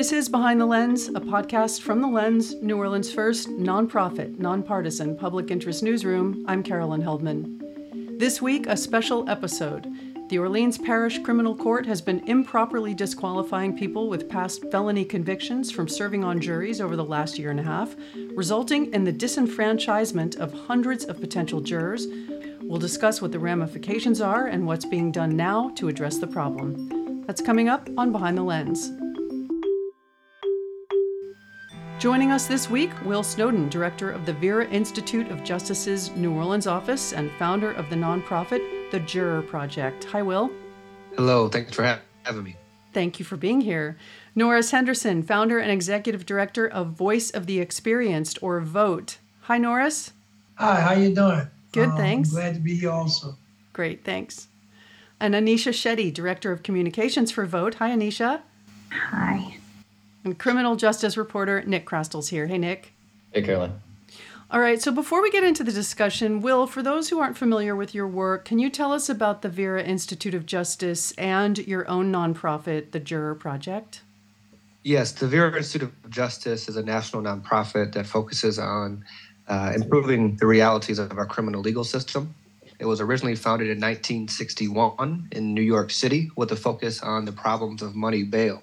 This is Behind the Lens, a podcast from The Lens, New Orleans' first nonprofit, nonpartisan public interest newsroom. I'm Carolyn Heldman. This week, a special episode. The Orleans Parish Criminal Court has been improperly disqualifying people with past felony convictions from serving on juries over the last year and a half, resulting in the disenfranchisement of hundreds of potential jurors. We'll discuss what the ramifications are and what's being done now to address the problem. That's coming up on Behind the Lens. Joining us this week, Will Snowden, director of the Vera Institute of Justice's New Orleans office and founder of the nonprofit The Juror Project. Hi, Will. Hello, thanks for having me. Thank you for being here. Norris Henderson, founder and executive director of Voice of the Experienced, or VOTE. Hi, Norris. Hi, how you doing? Good, um, thanks. Glad to be here also. Great, thanks. And Anisha Shetty, director of communications for VOTE. Hi, Anisha. Hi. And criminal justice reporter Nick Chrastil's here. Hey, Nick. Hey, Carolyn. All right, so before we get into the discussion, Will, for those who aren't familiar with your work, can you tell us about the Vera Institute of Justice and your own nonprofit, the Juror Project? Yes, the Vera Institute of Justice is a national nonprofit that focuses on uh, improving the realities of our criminal legal system. It was originally founded in 1961 in New York City with a focus on the problems of money bail.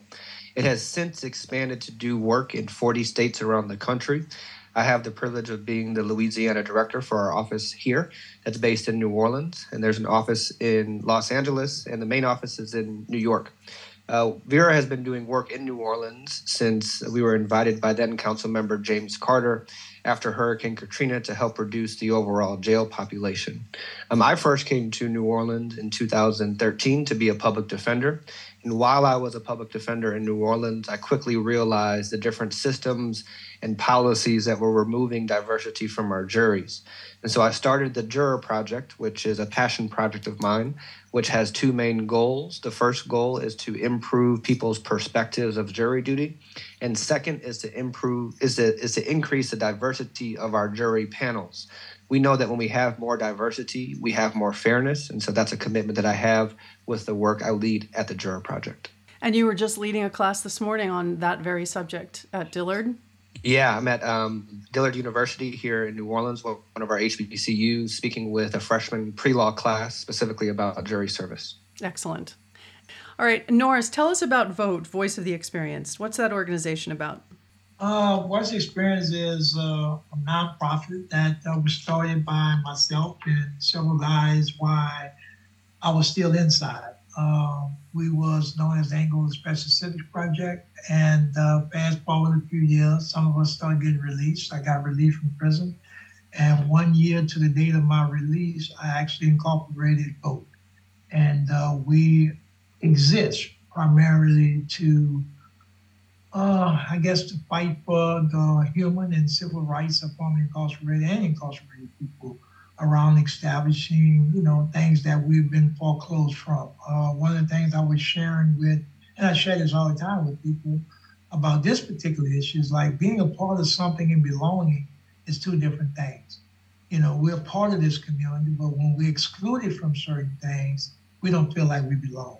It has since expanded to do work in 40 states around the country. I have the privilege of being the Louisiana director for our office here that's based in New Orleans. And there's an office in Los Angeles, and the main office is in New York. Uh, Vera has been doing work in New Orleans since we were invited by then Council Member James Carter after Hurricane Katrina to help reduce the overall jail population. Um, I first came to New Orleans in 2013 to be a public defender, and while I was a public defender in New Orleans, I quickly realized the different systems and policies that were removing diversity from our juries. And so I started the Juror Project, which is a passion project of mine, which has two main goals. The first goal is to improve people's perspectives of jury duty, and second is to improve is to, is to increase the diversity of our jury panels we know that when we have more diversity, we have more fairness. And so that's a commitment that I have with the work I lead at the Juror Project. And you were just leading a class this morning on that very subject at Dillard? Yeah, I'm at um, Dillard University here in New Orleans, one of our HBCUs, speaking with a freshman pre law class specifically about jury service. Excellent. All right, Norris, tell us about Vote, Voice of the Experienced. What's that organization about? Uh, Voice Experience is uh, a nonprofit that uh, was started by myself and several guys while I was still inside. Uh, we was known as Angola Special Civics Project, and uh, fast forward a few years, some of us started getting released. I got released from prison, and one year to the date of my release, I actually incorporated VOTE, and uh, we exist primarily to uh, I guess, to fight for the human and civil rights of former incarcerated and incarcerated people around establishing, you know, things that we've been foreclosed from. Uh, one of the things I was sharing with, and I share this all the time with people about this particular issue is like being a part of something and belonging is two different things. You know, we're part of this community, but when we're excluded from certain things, we don't feel like we belong.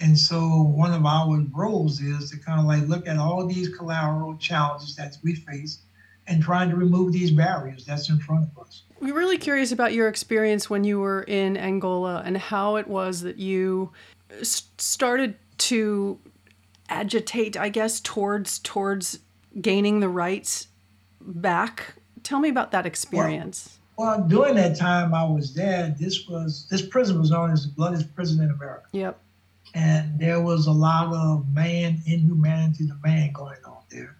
And so one of our roles is to kind of like look at all these collateral challenges that we face and trying to remove these barriers that's in front of us. We're really curious about your experience when you were in Angola and how it was that you started to agitate, I guess, towards towards gaining the rights back. Tell me about that experience. Well, well during that time I was there, this was this prison was known as the bloodiest prison in America. Yep and there was a lot of man inhumanity to man going on there.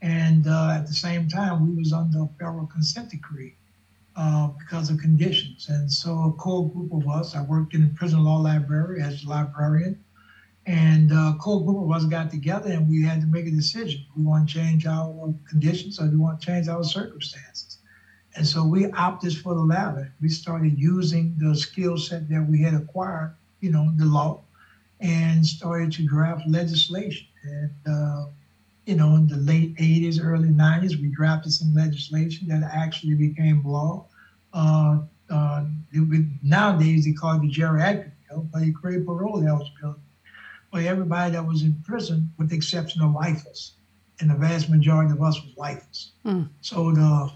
And uh, at the same time, we was under a federal consent decree uh, because of conditions. And so a core group of us, I worked in the prison law library as a librarian, and a core group of us got together and we had to make a decision. We want to change our conditions or we want to change our circumstances? And so we opted for the latter. We started using the skill set that we had acquired, you know, the law, and started to draft legislation. And, uh, you know, in the late 80s, early 90s, we drafted some legislation that actually became law. Uh, uh, it, nowadays, they call it the geriatric bill, but it created parole eligibility. Well, everybody that was in prison, with the exception of lifers, and the vast majority of us was lifers. Mm. So the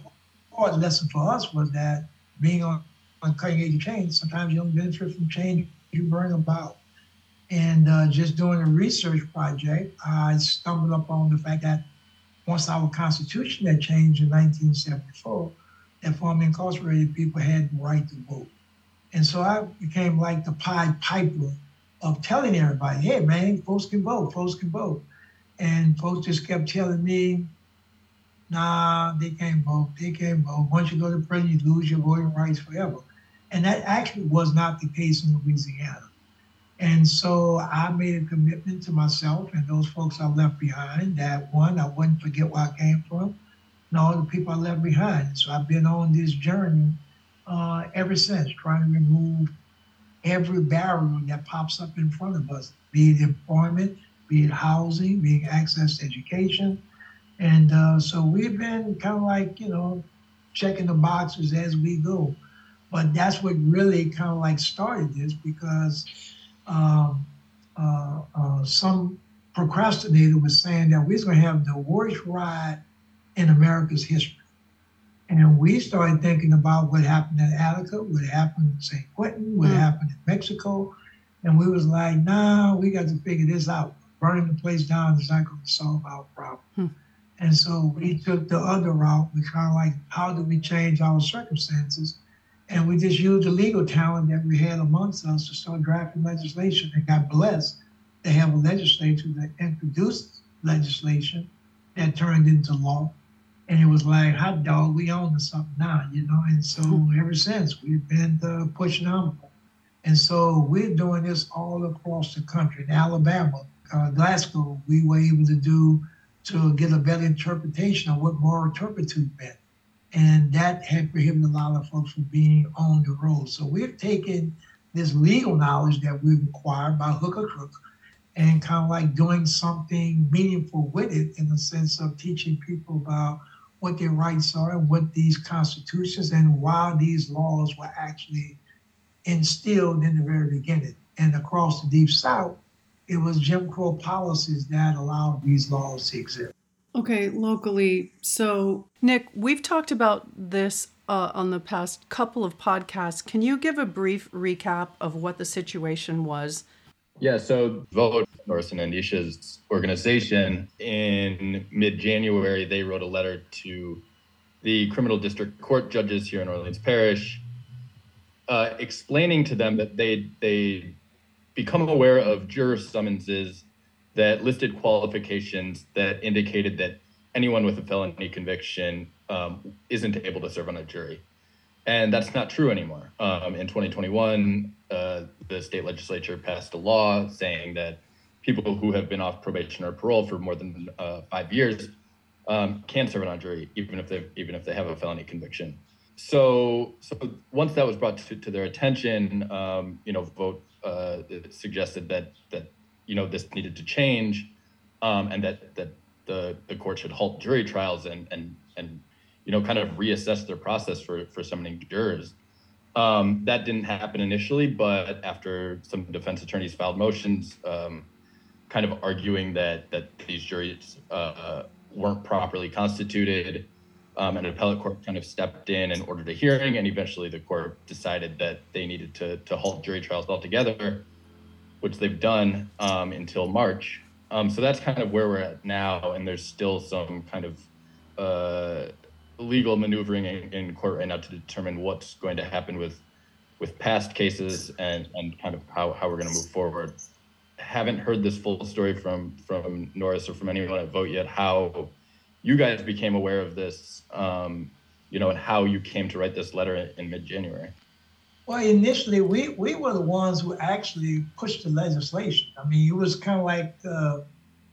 hard lesson for us was that being on, on cutting edge change, sometimes you don't benefit from change you bring about. And uh, just doing a research project, I stumbled upon the fact that once our Constitution had changed in 1974, that formerly incarcerated people had the right to vote. And so I became like the Pied Piper of telling everybody, hey, man, folks can vote, folks can vote. And folks just kept telling me, nah, they can't vote, they can't vote. Once you go to prison, you lose your voting rights forever. And that actually was not the case in Louisiana. And so I made a commitment to myself and those folks I left behind that one, I wouldn't forget where I came from and all the people I left behind. So I've been on this journey uh, ever since, trying to remove every barrier that pops up in front of us, be it employment, be it housing, be it access to education. And uh, so we've been kind of like, you know, checking the boxes as we go. But that's what really kind of like started this because some procrastinator was saying that we are going to have the worst ride in America's history. And we started thinking about what happened in Attica, what happened in San Quentin, what mm. happened in Mexico. And we was like, nah, we got to figure this out. Burning the place down is not going to solve our problem. Mm. And so we took the other route. We kind of like, how do we change our circumstances? And we just used the legal talent that we had amongst us to start drafting legislation and got blessed to have a legislature that introduced legislation that turned into law. And it was like, hot dog, we own something now, you know? And so hmm. ever since, we've been uh, pushing on. And so we're doing this all across the country. In Alabama, uh, Glasgow, we were able to do to get a better interpretation of what moral turpitude meant and that had prohibited a lot of folks from being on the road. So we've taken this legal knowledge that we've acquired by hook or crook and kind of like doing something meaningful with it in the sense of teaching people about what their rights are and what these constitutions and why these laws were actually instilled in the very beginning. And across the Deep South, it was Jim Crow policies that allowed these laws to exist. Okay, locally. So, Nick, we've talked about this uh, on the past couple of podcasts. Can you give a brief recap of what the situation was? Yeah, so Vote, Norris and Anisha's organization, in mid January, they wrote a letter to the criminal district court judges here in Orleans Parish, uh, explaining to them that they they become aware of juror summonses that listed qualifications that indicated that anyone with a felony conviction um, isn't able to serve on a jury. And that's not true anymore. Um, in 2021, uh, the state legislature passed a law saying that people who have been off probation or parole for more than uh, five years um, can serve on a jury, even if they even if they have a felony conviction. So, so once that was brought to, to their attention, um, you know, vote uh, suggested that that you know this needed to change, um, and that that the the court should halt jury trials and and and you know kind of reassess their process for for summoning jurors. Um, that didn't happen initially, but after some defense attorneys filed motions, um, kind of arguing that that these juries uh, weren't properly constituted, um, an appellate court kind of stepped in and ordered a hearing, and eventually the court decided that they needed to to halt jury trials altogether which they've done um, until March. Um, so that's kind of where we're at now, and there's still some kind of uh, legal maneuvering in, in, court right now to determine what's going to happen with with past cases and and kind of how, how we're going to move forward. Haven't heard this full story from from Norris or from anyone at Vote yet. How you guys became aware of this, um, you know, and how you came to write this letter in, in mid January. Well, initially, we, we were the ones who actually pushed the legislation. I mean, it was kind of like uh,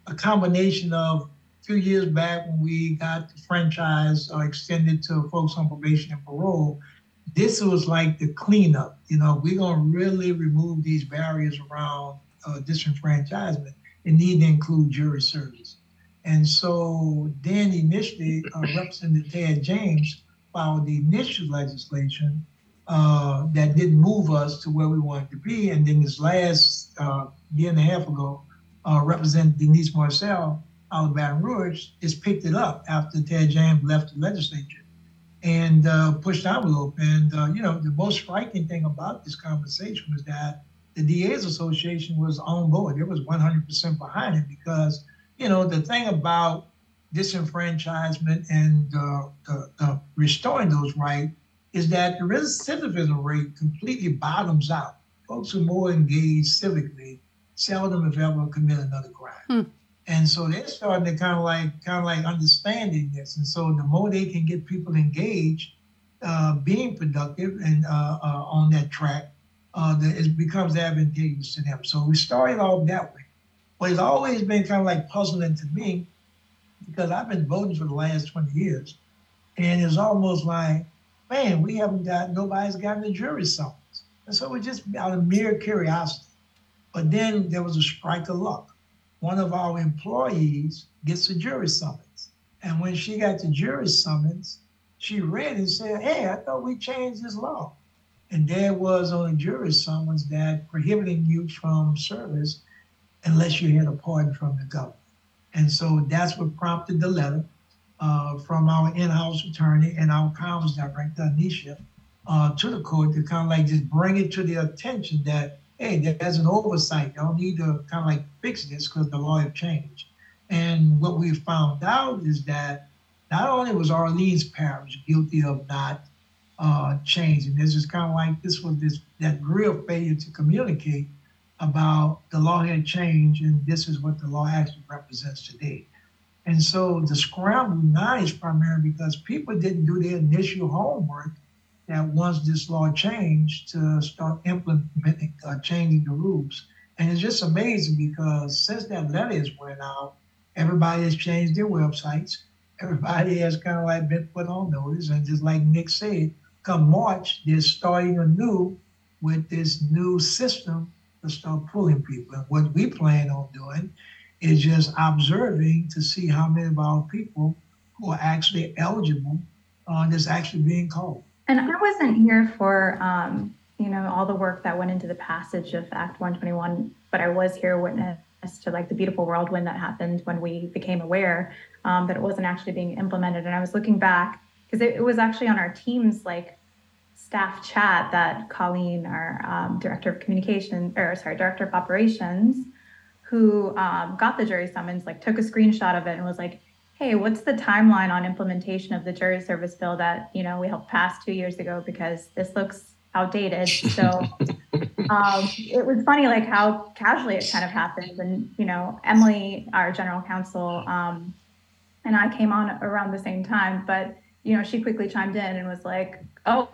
a combination of a few years back when we got the franchise uh, extended to folks on probation and parole. This was like the cleanup. You know, we're going to really remove these barriers around uh, disenfranchisement and need to include jury service. And so then initially, uh, Representative Ted James filed the initial legislation uh, that didn't move us to where we wanted to be. And then this last uh, year and a half ago, uh, Representative Denise Marcelle out of Baton Rouge, just picked it up after Ted James left the legislature and uh, pushed envelope. And, uh, you know, the most striking thing about this conversation was that the DA's Association was on board. It was 100% behind it because, you know, the thing about disenfranchisement and uh, the, the restoring those rights is that the recidivism rate completely bottoms out. Folks who are more engaged civically seldom, if ever, commit another crime. Hmm. And so they're starting to kind of like kind of like understanding this. And so the more they can get people engaged, uh, being productive and uh, uh, on that track, uh, the, it becomes advantageous to them. So we started off that way. But it's always been kind of like puzzling to me because I've been voting for the last 20 years. And it's almost like, man, we haven't got, nobody's gotten a jury summons. And so it's just out of mere curiosity. But then there was a strike of luck one of our employees gets a jury summons. And when she got the jury summons, she read and said, Hey, I thought we changed this law. And there was on a jury summons that prohibiting you from service unless you had a pardon from the government. And so that's what prompted the letter uh, from our in-house attorney and our comms director, Anisha, uh, to the court to kind of like just bring it to the attention that hey, there's an oversight. Y'all need to kind of like fix this because the law have changed. And what we found out is that not only was Orleans Parish guilty of not uh, changing, this is kind of like this was this that real failure to communicate about the law had changed and this is what the law actually represents today. And so the scramble now is primarily because people didn't do their initial homework that once this law changed to start implementing, uh, changing the rules. And it's just amazing because since that letter has went out, everybody has changed their websites. Everybody has kind of like been put on notice. And just like Nick said, come March, they're starting anew with this new system to start pulling people. And what we plan on doing is just observing to see how many of our people who are actually eligible uh, that's actually being called. And I wasn't here for, um, you know, all the work that went into the passage of Act 121, but I was here witness to like the beautiful whirlwind that happened when we became aware um, that it wasn't actually being implemented. And I was looking back because it, it, was actually on our team's like staff chat that Colleen, our um, director of communication, or sorry, director of operations, who um, got the jury summons, like took a screenshot of it and was like, hey, what's the timeline on implementation of the jury service bill that, you know, we helped pass two years ago because this looks outdated. So um, it was funny, like how casually it kind of happened. And, you know, Emily, our general counsel, um, and I came on around the same time, but, you know, she quickly chimed in and was like, oh,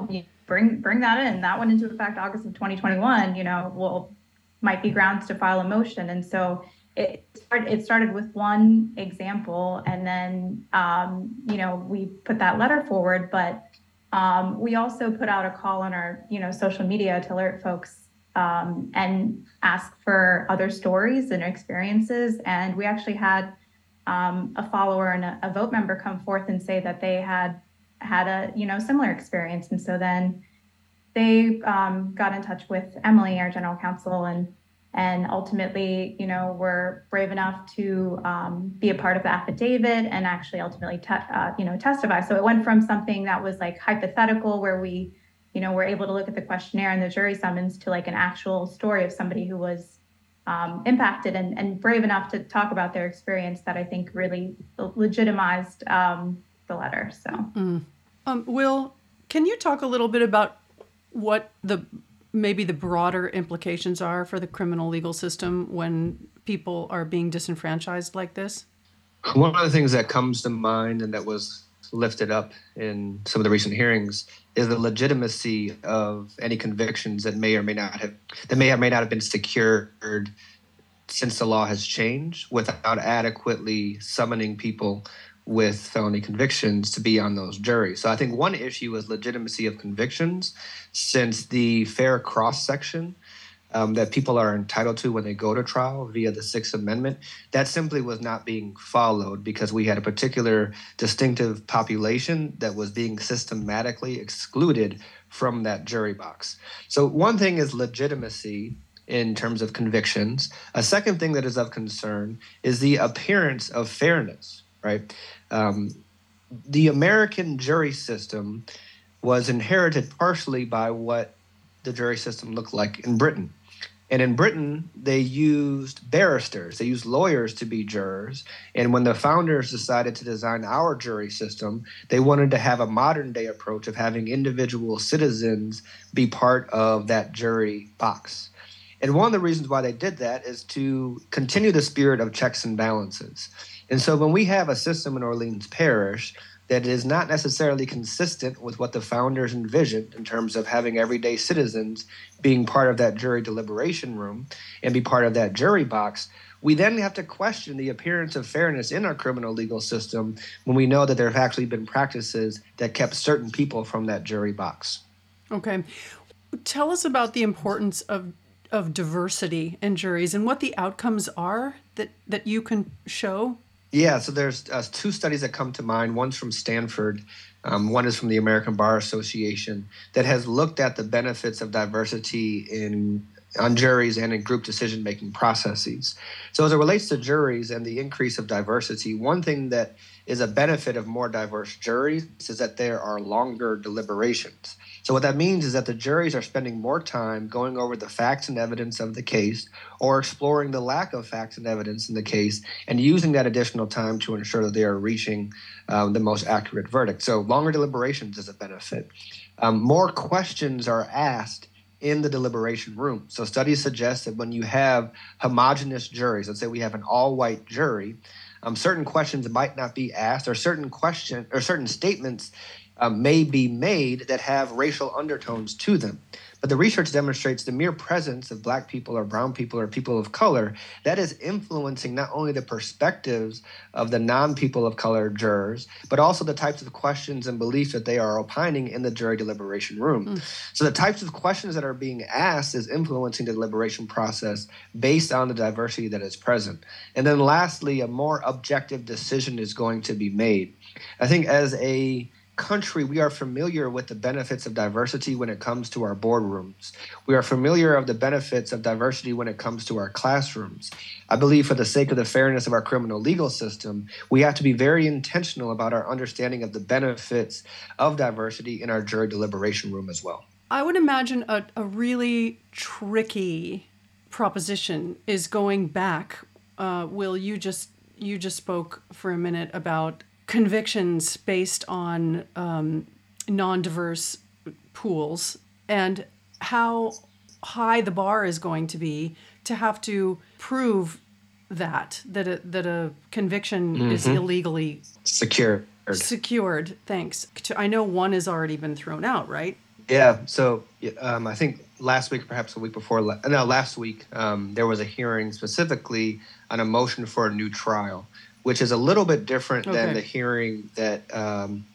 bring, bring that in. That went into effect August of 2021, you know, will might be grounds to file a motion. And so it started, it started with one example and then um, you know we put that letter forward but um, we also put out a call on our you know social media to alert folks um, and ask for other stories and experiences and we actually had um, a follower and a, a, vote member come forth and say that they had had a you know similar experience and so then they um, got in touch with emily our general counsel and and ultimately, you know, were brave enough to um, be a part of the affidavit and actually ultimately, te- uh, you know, testify. So it went from something that was like hypothetical, where we, you know, were able to look at the questionnaire and the jury summons, to like an actual story of somebody who was um, impacted and, and brave enough to talk about their experience. That I think really legitimized um, the letter. So, mm. Will, can you talk a little bit about what the maybe the broader implications are for the criminal legal system when people are being disenfranchised like this? One of the things that comes to mind and that was lifted up in some of the recent hearings is the legitimacy of any convictions that may or may not have that may or may not have been secured since the law has changed without adequately summoning people with felony convictions to be on those juries. So I think one issue was legitimacy of convictions, since the fair cross section um, that people are entitled to when they go to trial via the Sixth Amendment, that simply was not being followed because we had a particular distinctive population that was being systematically excluded from that jury box. So one thing is legitimacy in terms of convictions. A second thing that is of concern is the appearance of fairness, right? Um, the American jury system was inherited partially by what the jury system looked like in Britain. And in Britain, they used barristers, they used lawyers to be jurors. And when the founders decided to design our jury system, they wanted to have a modern day approach of having individual citizens be part of that jury box. And one of the reasons why they did that is to continue the spirit of checks and balances. And so when we have a system in Orleans Parish that is not necessarily consistent with what the founders envisioned in terms of having everyday citizens being part of that jury deliberation room and be part of that jury box, we then have to question the appearance of fairness in our criminal legal system when we know that there have actually been practices that kept certain people from that jury box. Okay. Tell us about the importance of of diversity in juries and what the outcomes are that that you can show yeah, so there's uh, two studies that come to mind. One's from Stanford, um, one is from the American Bar Association, that has looked at the benefits of diversity in on juries and in group decision making processes. So, as it relates to juries and the increase of diversity, one thing that is a benefit of more diverse juries is that there are longer deliberations. So, what that means is that the juries are spending more time going over the facts and evidence of the case or exploring the lack of facts and evidence in the case and using that additional time to ensure that they are reaching um, the most accurate verdict. So, longer deliberations is a benefit. Um, more questions are asked in the deliberation room. So, studies suggest that when you have homogenous juries, let's say we have an all white jury, um, certain questions might not be asked, or certain question or certain statements um, may be made that have racial undertones to them. But the research demonstrates the mere presence of black people or brown people or people of color that is influencing not only the perspectives of the non people of color jurors, but also the types of questions and beliefs that they are opining in the jury deliberation room. Mm. So the types of questions that are being asked is influencing the deliberation process based on the diversity that is present. And then lastly, a more objective decision is going to be made. I think as a country, we are familiar with the benefits of diversity when it comes to our boardrooms. We are familiar of the benefits of diversity when it comes to our classrooms. I believe, for the sake of the fairness of our criminal legal system, we have to be very intentional about our understanding of the benefits of diversity in our jury deliberation room as well. I would imagine a, a really tricky proposition is going back. Uh, Will, you just you just spoke for a minute about convictions based on um, non-diverse pools and how high the bar is going to be to have to prove that that a, that a conviction mm-hmm. is illegally secured. Secured. Thanks. I know one has already been thrown out, right? Yeah. So um, I think last week, perhaps a week before, no, last week, um, there was a hearing specifically on a motion for a new trial which is a little bit different okay. than the hearing that um,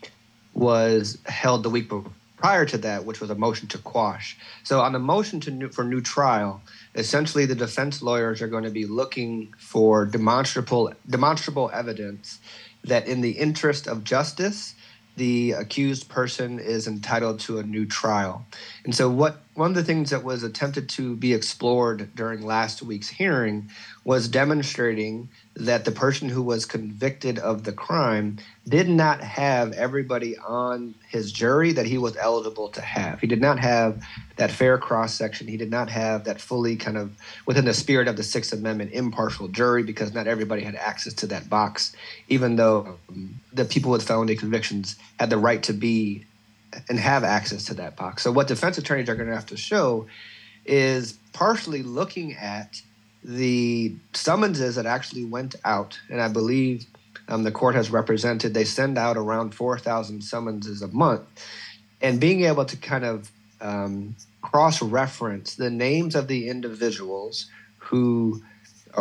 was held the week prior to that, which was a motion to quash. So, on the motion to new, for new trial, essentially the defense lawyers are going to be looking for demonstrable demonstrable evidence that, in the interest of justice, the accused person is entitled to a new trial. And so, what one of the things that was attempted to be explored during last week's hearing was demonstrating that the person who was convicted of the crime did not have everybody on his jury that he was eligible to have. He did not have that fair cross section. He did not have that fully kind of within the spirit of the Sixth Amendment impartial jury because not everybody had access to that box, even though the people with felony convictions had the right to be and have access to that box. So, what defense attorneys are going to have to show is partially looking at the summonses that actually went out, and I believe um, the court has represented they send out around 4,000 summonses a month, and being able to kind of um, cross reference the names of the individuals who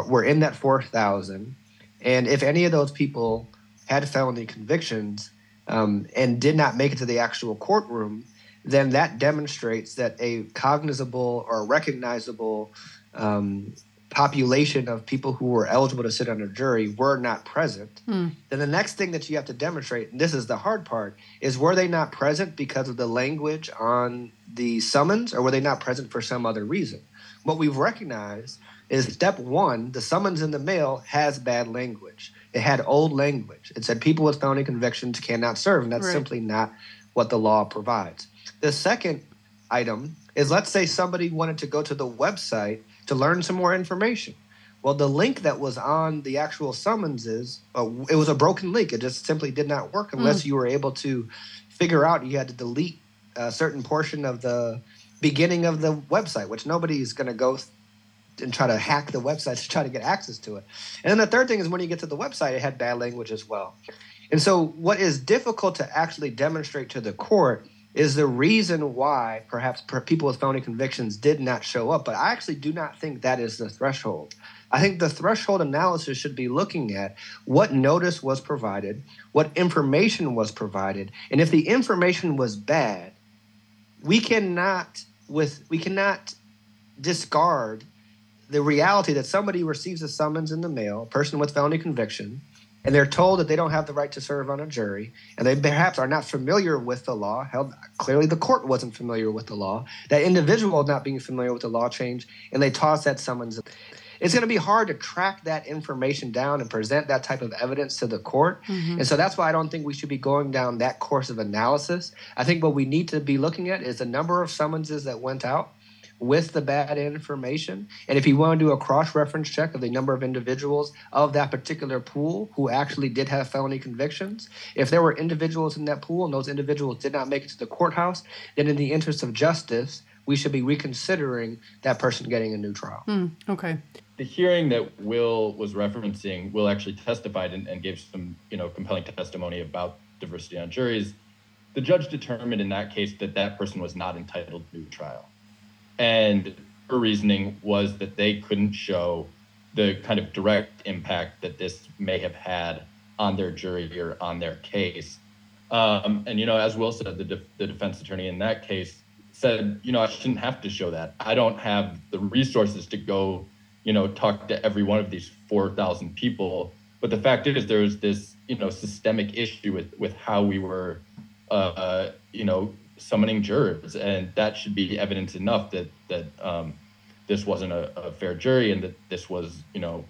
were in that 4,000, and if any of those people had felony convictions um, and did not make it to the actual courtroom, then that demonstrates that a cognizable or recognizable um, population of people who were eligible to sit on a jury were not present, hmm. then the next thing that you have to demonstrate, and this is the hard part, is were they not present because of the language on the summons or were they not present for some other reason? What we've recognized is step one, the summons in the mail has bad language. It had old language. It said people with felony convictions cannot serve, and that's right. simply not what the law provides. The second item is let's say somebody wanted to go to the website to learn some more information. Well, the link that was on the actual summonses, uh, it was a broken link. It just simply did not work unless mm. you were able to figure out you had to delete a certain portion of the beginning of the website, which nobody's going to go and try to hack the website to try to get access to it. And then the third thing is when you get to the website, it had bad language as well. And so, what is difficult to actually demonstrate to the court is the reason why perhaps people with felony convictions did not show up. But I actually do not think that is the threshold. I think the threshold analysis should be looking at what notice was provided, what information was provided, and if the information was bad, we cannot with we cannot discard the reality that somebody receives a summons in the mail, a person with felony conviction, and they're told that they don't have the right to serve on a jury, and they perhaps are not familiar with the law. Held, clearly, the court wasn't familiar with the law. That individual not being familiar with the law change, and they toss that summons. It's going to be hard to track that information down and present that type of evidence to the court. Mm-hmm. And so that's why I don't think we should be going down that course of analysis. I think what we need to be looking at is the number of summonses that went out with the bad information. And if you want to do a cross reference check of the number of individuals of that particular pool who actually did have felony convictions, if there were individuals in that pool and those individuals did not make it to the courthouse, then in the interest of justice, we should be reconsidering that person getting a new trial. Mm, okay. The hearing that Will was referencing, Will actually testified and, and gave some, you know, compelling testimony about diversity on juries. The judge determined in that case that that person was not entitled to a new trial and her reasoning was that they couldn't show the kind of direct impact that this may have had on their jury or on their case. Um, and, you know, as Will said, the, de- the defense attorney in that case said, you know, I shouldn't have to show that. I don't have the resources to go, you know, talk to every one of these 4,000 people. But the fact is, there's this, you know, systemic issue with, with how we were, uh, you know, summoning jurors, and that should be evidence enough that that um, this wasn't a, a, fair jury and that this was you know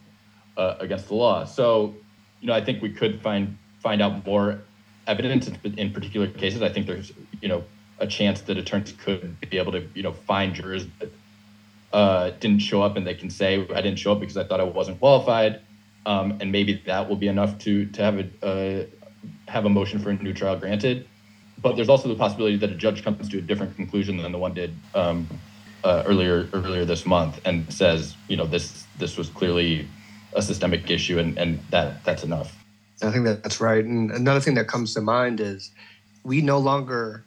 uh, against the law. So you know I think we could find find out more evidence in, in particular cases. I think there's you know a chance that attorneys could be able to you know find jurors that uh, didn't show up and they can say I didn't show up because I thought I wasn't qualified, um, and maybe that will be enough to to have a uh, have a motion for a new trial granted but there's also the possibility that a judge comes to a different conclusion than the one did um, uh, earlier earlier this month and says, you know, this this was clearly a systemic issue, and and that that's enough. I think that that's right. And another thing that comes to mind is we no longer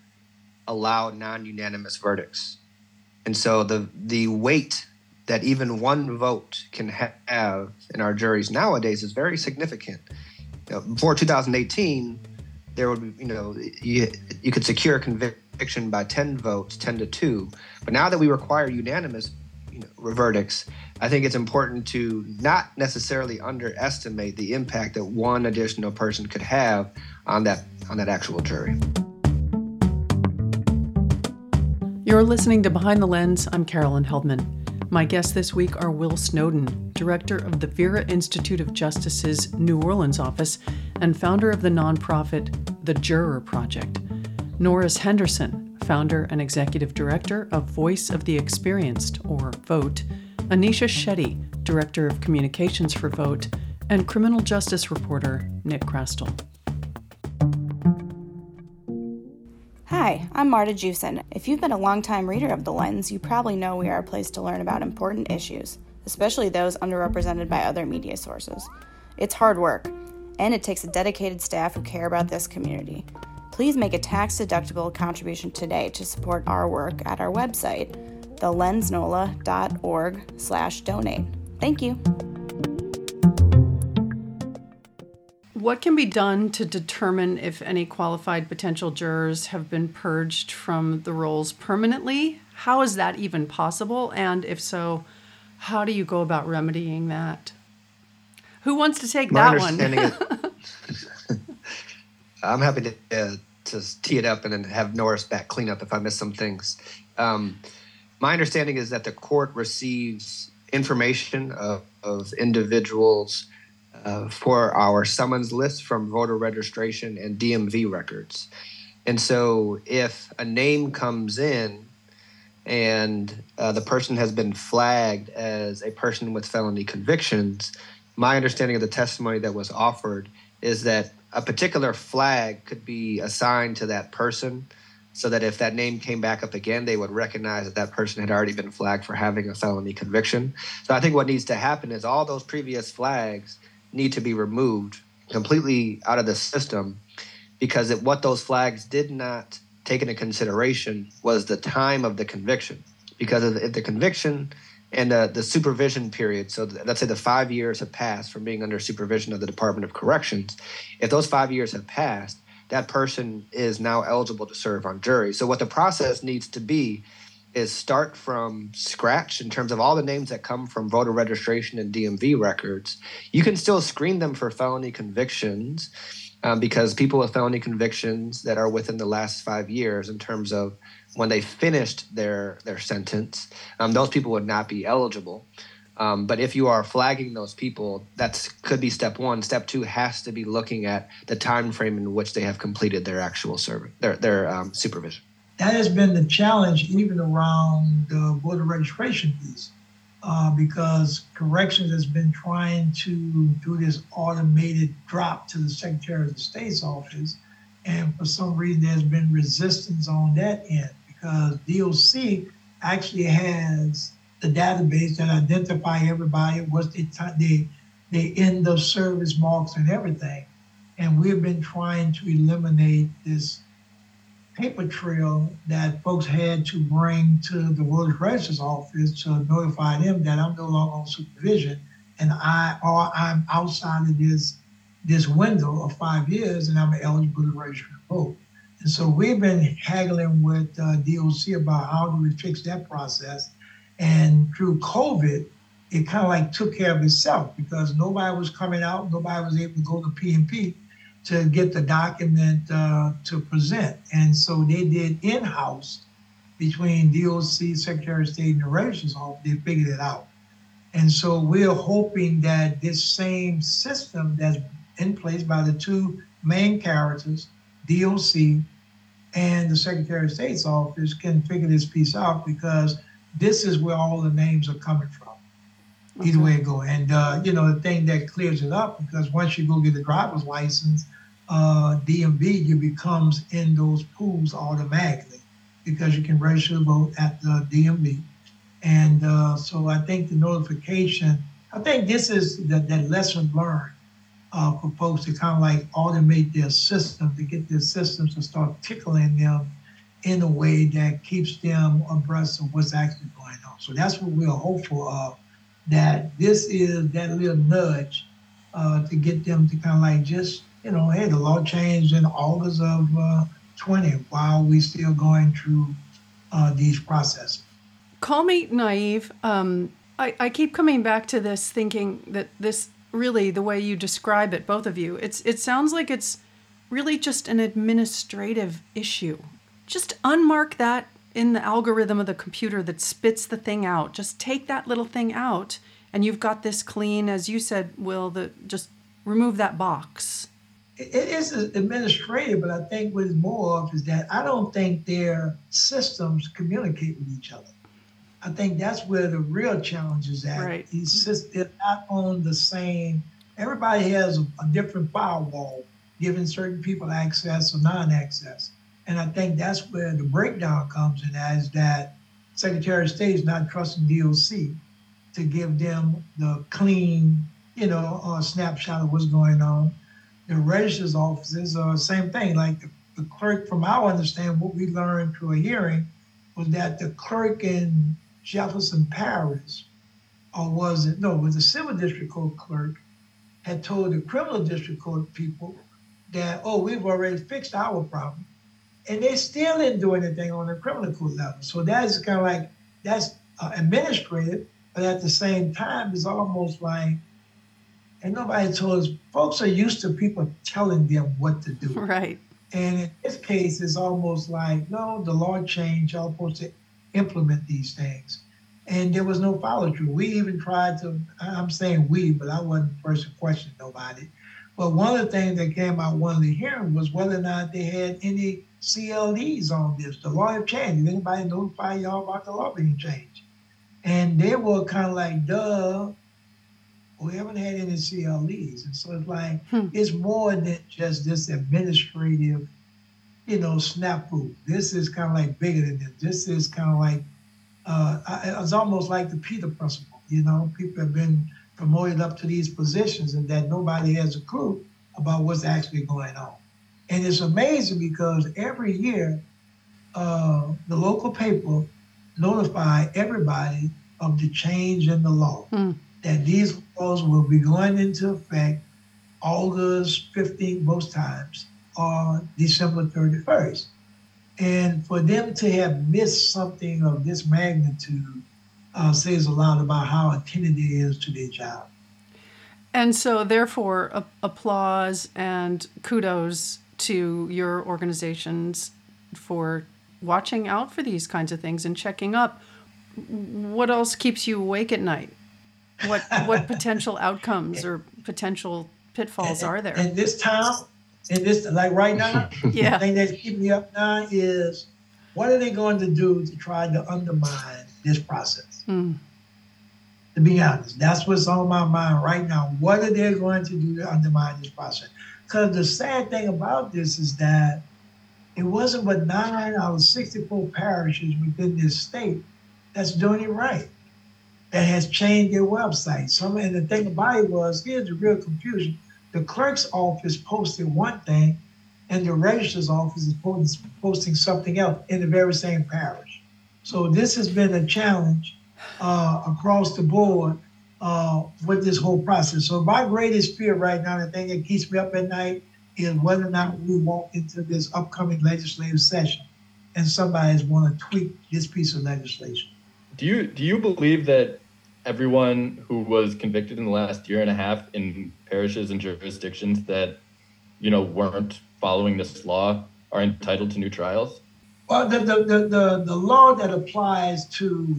allow non-unanimous verdicts, and so the the weight that even one vote can have in our juries nowadays is very significant. You know, before 2018 there would be, you know, you, you could secure conviction by 10 votes, 10 to 2. But now that we require unanimous you know, verdicts, I think it's important to not necessarily underestimate the impact that one additional person could have on that on that actual jury. You're listening to Behind the Lens. I'm Carolyn Heldman. My guests this week are Will Snowden, director of the Vera Institute of Justice's New Orleans office and founder of the nonprofit The Juror Project, Norris Henderson, founder and executive director of Voice of the Experienced, or VOTE, Anisha Shetty, director of communications for VOTE, and criminal justice reporter Nick Chrastil. Hi, I'm Marta Jewson. If you've been a longtime reader of The Lens, you probably know we are a place to learn about important issues, especially those underrepresented by other media sources. It's hard work, and it takes a dedicated staff who care about this community. Please make a tax-deductible contribution today to support our work at our website, thelensnola.org slash donate. Thank you. What can be done to determine if any qualified potential jurors have been purged from the rolls permanently? How is that even possible? And if so, how do you go about remedying that? Who wants to take My that one? is, I'm happy to, uh, to tee it up and then have Norris back clean up if I miss some things. Um, My understanding is that the court receives information of, of individuals uh, for our summons list from voter registration and DMV records. And so if a name comes in and uh, the person has been flagged as a person with felony convictions, my understanding of the testimony that was offered is that a particular flag could be assigned to that person so that if that name came back up again, they would recognize that that person had already been flagged for having a felony conviction. So I think what needs to happen is all those previous flags need to be removed completely out of the system because it, what those flags did not take into consideration was the time of the conviction. Because if the conviction and uh, the supervision period, so let's say the five years have passed from being under supervision of the Department of Corrections, if those five years have passed, that person is now eligible to serve on jury. So what the process needs to be is start from scratch in terms of all the names that come from voter registration and DMV records. You can still screen them for felony convictions um, because people with felony convictions that are within the last five years, in terms of when they finished their their sentence, um, those people would not be eligible. Um, but if you are flagging those people, that could be step one. Step two has to be looking at the time frame in which they have completed their actual service, their their um, supervision that has been the challenge even around the voter registration piece. Uh, because corrections has been trying to do this automated drop to the Secretary of State's office. And for some reason, there's been resistance on that end because DOC actually has the database that identify everybody, what's the, the, the end of service marks and everything. And we've been trying to eliminate this paper trail that folks had to bring to the World Register's office to notify them that I'm no longer on supervision and I or I'm outside of this this window of five years and I'm eligible to register to vote. And so we've been haggling with uh, DOC about how do we fix that process. And through COVID, it kind of like took care of itself because nobody was coming out, nobody was able to go to PNP to get the document uh, to present. And so they did in house between DOC, Secretary of State, and the Registrar's Office, they figured it out. And so we're hoping that this same system that's in place by the two main characters, DOC and the Secretary of State's office, can figure this piece out because this is where all the names are coming from. Okay. Either way it go. And, uh, you know, the thing that clears it up because once you go get the driver's license, uh, DMV, you becomes in those pools automatically because you can register to vote at the DMV. And uh, so I think the notification, I think this is the, that lesson learned uh, for folks to kind of like automate their system, to get their systems to start tickling them in a way that keeps them abreast of what's actually going on. So that's what we're hopeful of, that this is that little nudge uh, to get them to kind of like just you know, hey, the law changed in August of uh, 20 while we're still going through uh, these processes. Call me naive. Um, I, I keep coming back to this, thinking that this really, the way you describe it, both of you, it's it sounds like it's really just an administrative issue. Just unmark that in the algorithm of the computer that spits the thing out. Just take that little thing out, and you've got this clean, as you said, Will. The just remove that box it is administrative, but I think what is more of is that I don't think their systems communicate with each other. I think that's where the real challenge is at. Right. These systems not on the same. Everybody has a, a different firewall, giving certain people access or non-access, and I think that's where the breakdown comes in. As that Secretary of State is not trusting DOC to give them the clean, you know, uh, snapshot of what's going on the registrar's offices are the same thing. Like the, the clerk, from our understanding, what we learned through a hearing was that the clerk in Jefferson Parish, or was it, no, it was the civil district court clerk, had told the criminal district court people that, oh, we've already fixed our problem. And they still didn't do anything on the criminal court level. So that's kind of like, that's uh, administrative, but at the same time, it's almost like and nobody told us. Folks are used to people telling them what to do. Right. And in this case, it's almost like, no, the law changed. Y'all supposed to implement these things. And there was no follow through. We even tried to, I'm saying we, but I wasn't the person questioning nobody. But one of the things that came out one of the hearings was whether or not they had any CLEs on this. The law have changed. Did anybody notify y'all about the law being changed? And they were kind of like, duh, we haven't had any CLEs. And so it's like, hmm. it's more than just this administrative, you know, snafu. This is kind of like bigger than this. This is kind of like, uh, it's almost like the Peter principle. You know, people have been promoted up to these positions and that nobody has a clue about what's actually going on. And it's amazing because every year, uh, the local paper notify everybody of the change in the law. Hmm that these laws will be going into effect August 15th most times or December 31st. And for them to have missed something of this magnitude uh, says a lot about how attentive they is to their job. And so, therefore, a- applause and kudos to your organizations for watching out for these kinds of things and checking up. What else keeps you awake at night? what what potential outcomes or potential pitfalls and, are there? In this time, in this like right now, yeah. the thing that's keeping me up now is what are they going to do to try to undermine this process? Mm. To be honest, that's what's on my mind right now. What are they going to do to undermine this process? Because the sad thing about this is that it wasn't but nine out of 64 parishes within this state that's doing it right that has changed their website. Some and the thing about it was here's the real confusion. The clerk's office posted one thing, and the registrar's office is posting something else in the very same parish. So this has been a challenge uh, across the board uh, with this whole process. So my greatest fear right now, the thing that keeps me up at night, is whether or not we walk into this upcoming legislative session and somebody's want to tweak this piece of legislation. Do you do you believe that everyone who was convicted in the last year and a half in parishes and jurisdictions that you know weren't following this law are entitled to new trials? Well, the the, the, the, the law that applies to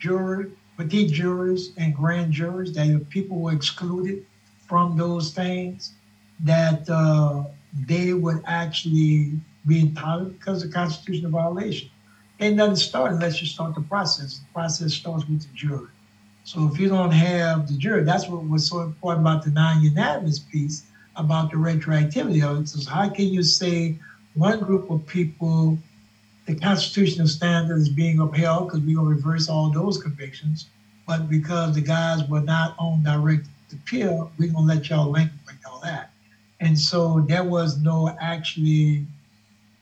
jury, petite jurors and grand jurors, that people were excluded from those things, that uh, they would actually be entitled because of constitutional violation. Ain't nothing start unless you start the process. The process starts with the jury. So if you don't have the jury, that's what was so important about the non-unanimous piece about the retroactivity of it. So how can you say one group of people, the constitutional standard is being upheld because we're gonna reverse all those convictions, but because the guys were not on direct appeal, we're gonna let y'all link all that. And so there was no actually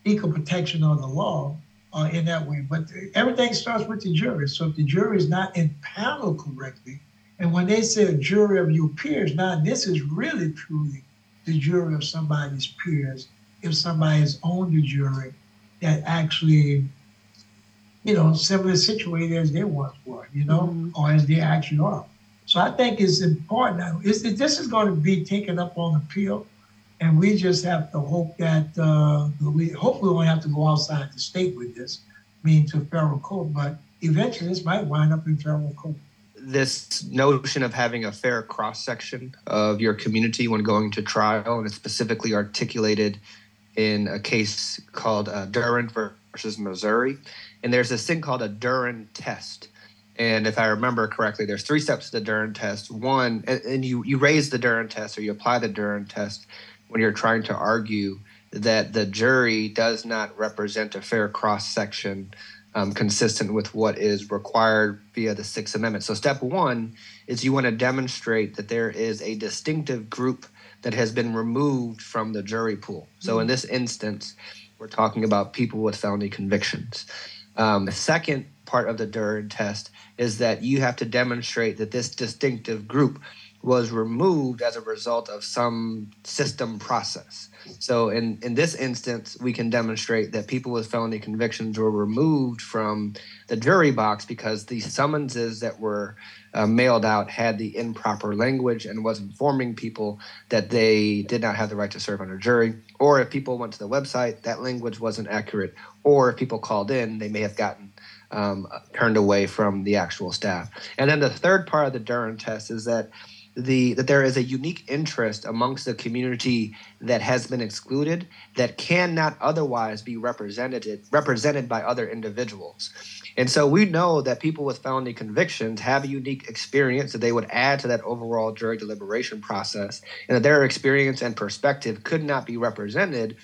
equal protection of the law uh, in that way. But everything starts with the jury. So if the jury is not impaneled correctly, and when they say a jury of your peers, now this is really truly the jury of somebody's peers. If somebody is on the jury that actually, you know, similarly situated as they once were, you know, mm-hmm. or as they actually are. So I think it's important. It's, this is going to be taken up on appeal and we just have to hope that uh, we hopefully won't have to go outside the state with this, meaning to federal court. But eventually, this might wind up in federal court. This notion of having a fair cross section of your community when going to trial, and it's specifically articulated in a case called uh, versus Missouri. And there's this thing called a Duren test. And if I remember correctly, there's three steps to the Duren test. One, and, and you, you raise the Duren test or you apply the Duren test when you're trying to argue that the jury does not represent a fair cross section um, consistent with what is required via the Sixth Amendment. So, step one is you want to demonstrate that there is a distinctive group that has been removed from the jury pool. So, mm-hmm. in this instance, we're talking about people with felony convictions. Um, the second part of the Duren test is that you have to demonstrate that this distinctive group was removed as a result of some system process. So in, in this instance, we can demonstrate that people with felony convictions were removed from the jury box because the summonses that were uh, mailed out had the improper language and was informing people that they did not have the right to serve on a jury. Or if people went to the website, that language wasn't accurate. Or if people called in, they may have gotten um, turned away from the actual staff. And then the third part of the Duren test is that the that there is a unique interest amongst the community that has been excluded that cannot otherwise be represented represented by other individuals. And so we know that people with felony convictions have a unique experience that they would add to that overall jury deliberation process, and that their experience and perspective could not be represented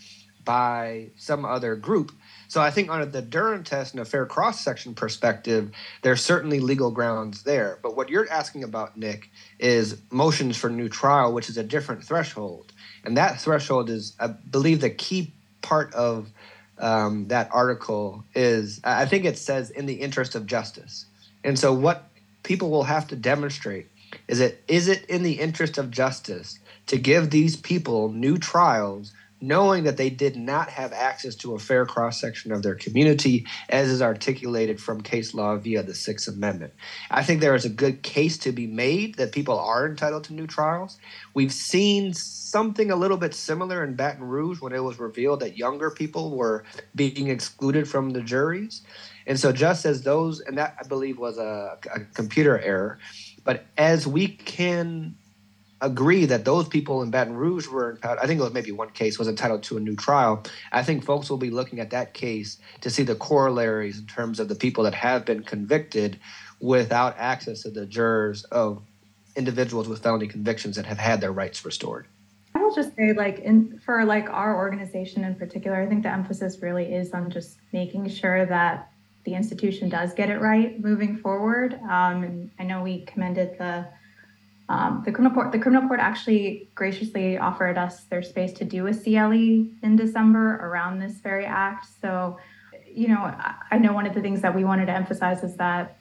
by some other group. So I think on the Duren test and a fair cross section perspective, there's certainly legal grounds there. But what you're asking about, Nick, is motions for new trial, which is a different threshold. And that threshold is, I believe, the key part of um, that article is I think it says in the interest of justice. And so what people will have to demonstrate is it is it in the interest of justice to give these people new trials knowing that they did not have access to a fair cross section of their community, as is articulated from case law via the Sixth Amendment. I think there is a good case to be made that people are entitled to new trials. We've seen something a little bit similar in Baton Rouge when it was revealed that younger people were being excluded from the juries. And so, just as those, and that I believe was a, a computer error, but as we can agree that those people in Baton Rouge were entitled, I think it was maybe one case was entitled to a new trial. I think folks will be looking at that case to see the corollaries in terms of the people that have been convicted without access to the jurors of individuals with felony convictions that have had their rights restored. I will just say, like, in for like our organization in particular, I think the emphasis really is on just making sure that the institution does get it right moving forward. Um, and I know we commended the um, the criminal court, the criminal court actually graciously offered us their space to do a CLE in December around this very act. So, you know, I, I know one of the things that we wanted to emphasize is that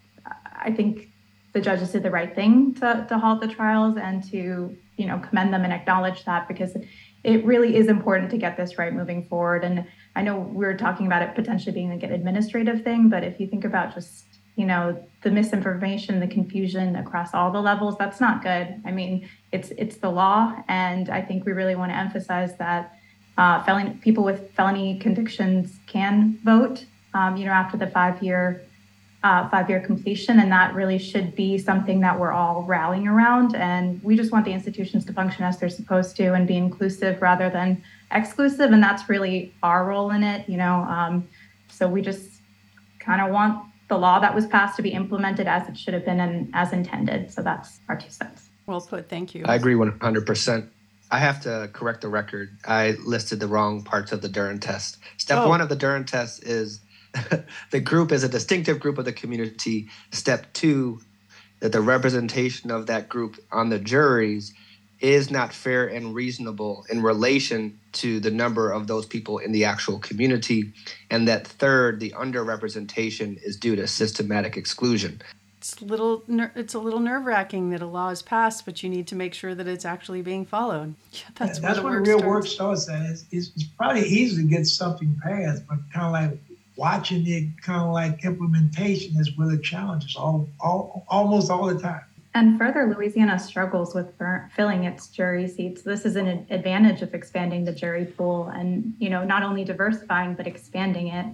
I think the judges did the right thing to, to halt the trials and to, you know, commend them and acknowledge that because it really is important to get this right moving forward. And I know we are talking about it potentially being like an administrative thing, but if you think about just you know the misinformation the confusion across all the levels that's not good. I mean it's it's the law and i think we really want to emphasize that uh, felony people with felony convictions can vote um, you know after the five year uh, five year completion and that really should be something that we're all rallying around and we just want the institutions to function as they're supposed to and be inclusive rather than exclusive and that's really our role in it you know um, so we just kind of want the law that was passed to be implemented as it should have been and as intended. So that's our two cents. Well put. Thank you. I agree 100%. I have to correct the record. I listed the wrong parts of the Duren test. Step oh. one of the Duren test is the group is a distinctive group of the community. Step two, that the representation of that group on the juries is not fair and reasonable in relation to the number of those people in the actual community. And that third, the underrepresentation is due to systematic exclusion. It's a little it's a little nerve wracking that a law is passed, but you need to make sure that it's actually being followed. Yeah, that's, yeah, that's what the real starts. work starts at. It's, it's, it's probably easy to get something passed, but kind of like watching it, kind of like implementation is where the challenge is all, all almost all the time. And further, Louisiana struggles with filling its jury seats. This is an advantage of expanding the jury pool and, you know, not only diversifying, but expanding it.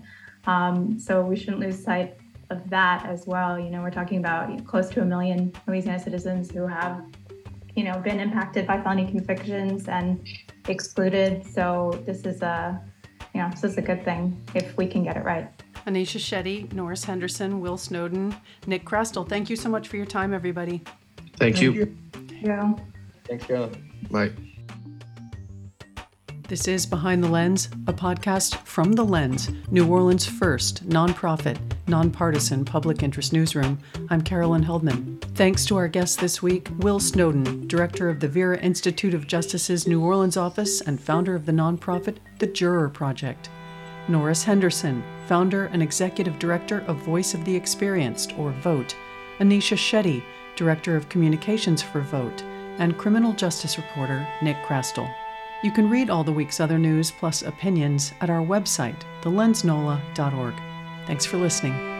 Um, so we shouldn't lose sight of that as well. You know, we're talking about close to a million Louisiana citizens who have, you know, been impacted by felony convictions and excluded. So this is a, you know, this is a good thing if we can get it right. Anisha Shetty, Norris Henderson, Will Snowden, Nick Chrastil. Thank you so much for your time, everybody. Thank, Thank you. you. Yeah. Thanks, Carolyn. Bye. This is Behind the Lens, a podcast from The Lens, New Orleans' first nonprofit, nonpartisan public interest newsroom. I'm Carolyn Heldman. Thanks to our guest this week, Will Snowden, director of the Vera Institute of Justice's New Orleans office and founder of the nonprofit The Juror Project. Norris Henderson, founder and executive director of Voice of the Experienced, or VOTE, Anisha Shetty, director of communications for VOTE, and criminal justice reporter Nick Chrastil. You can read all the week's other news plus opinions at our website, thelensnola.org. Thanks for listening.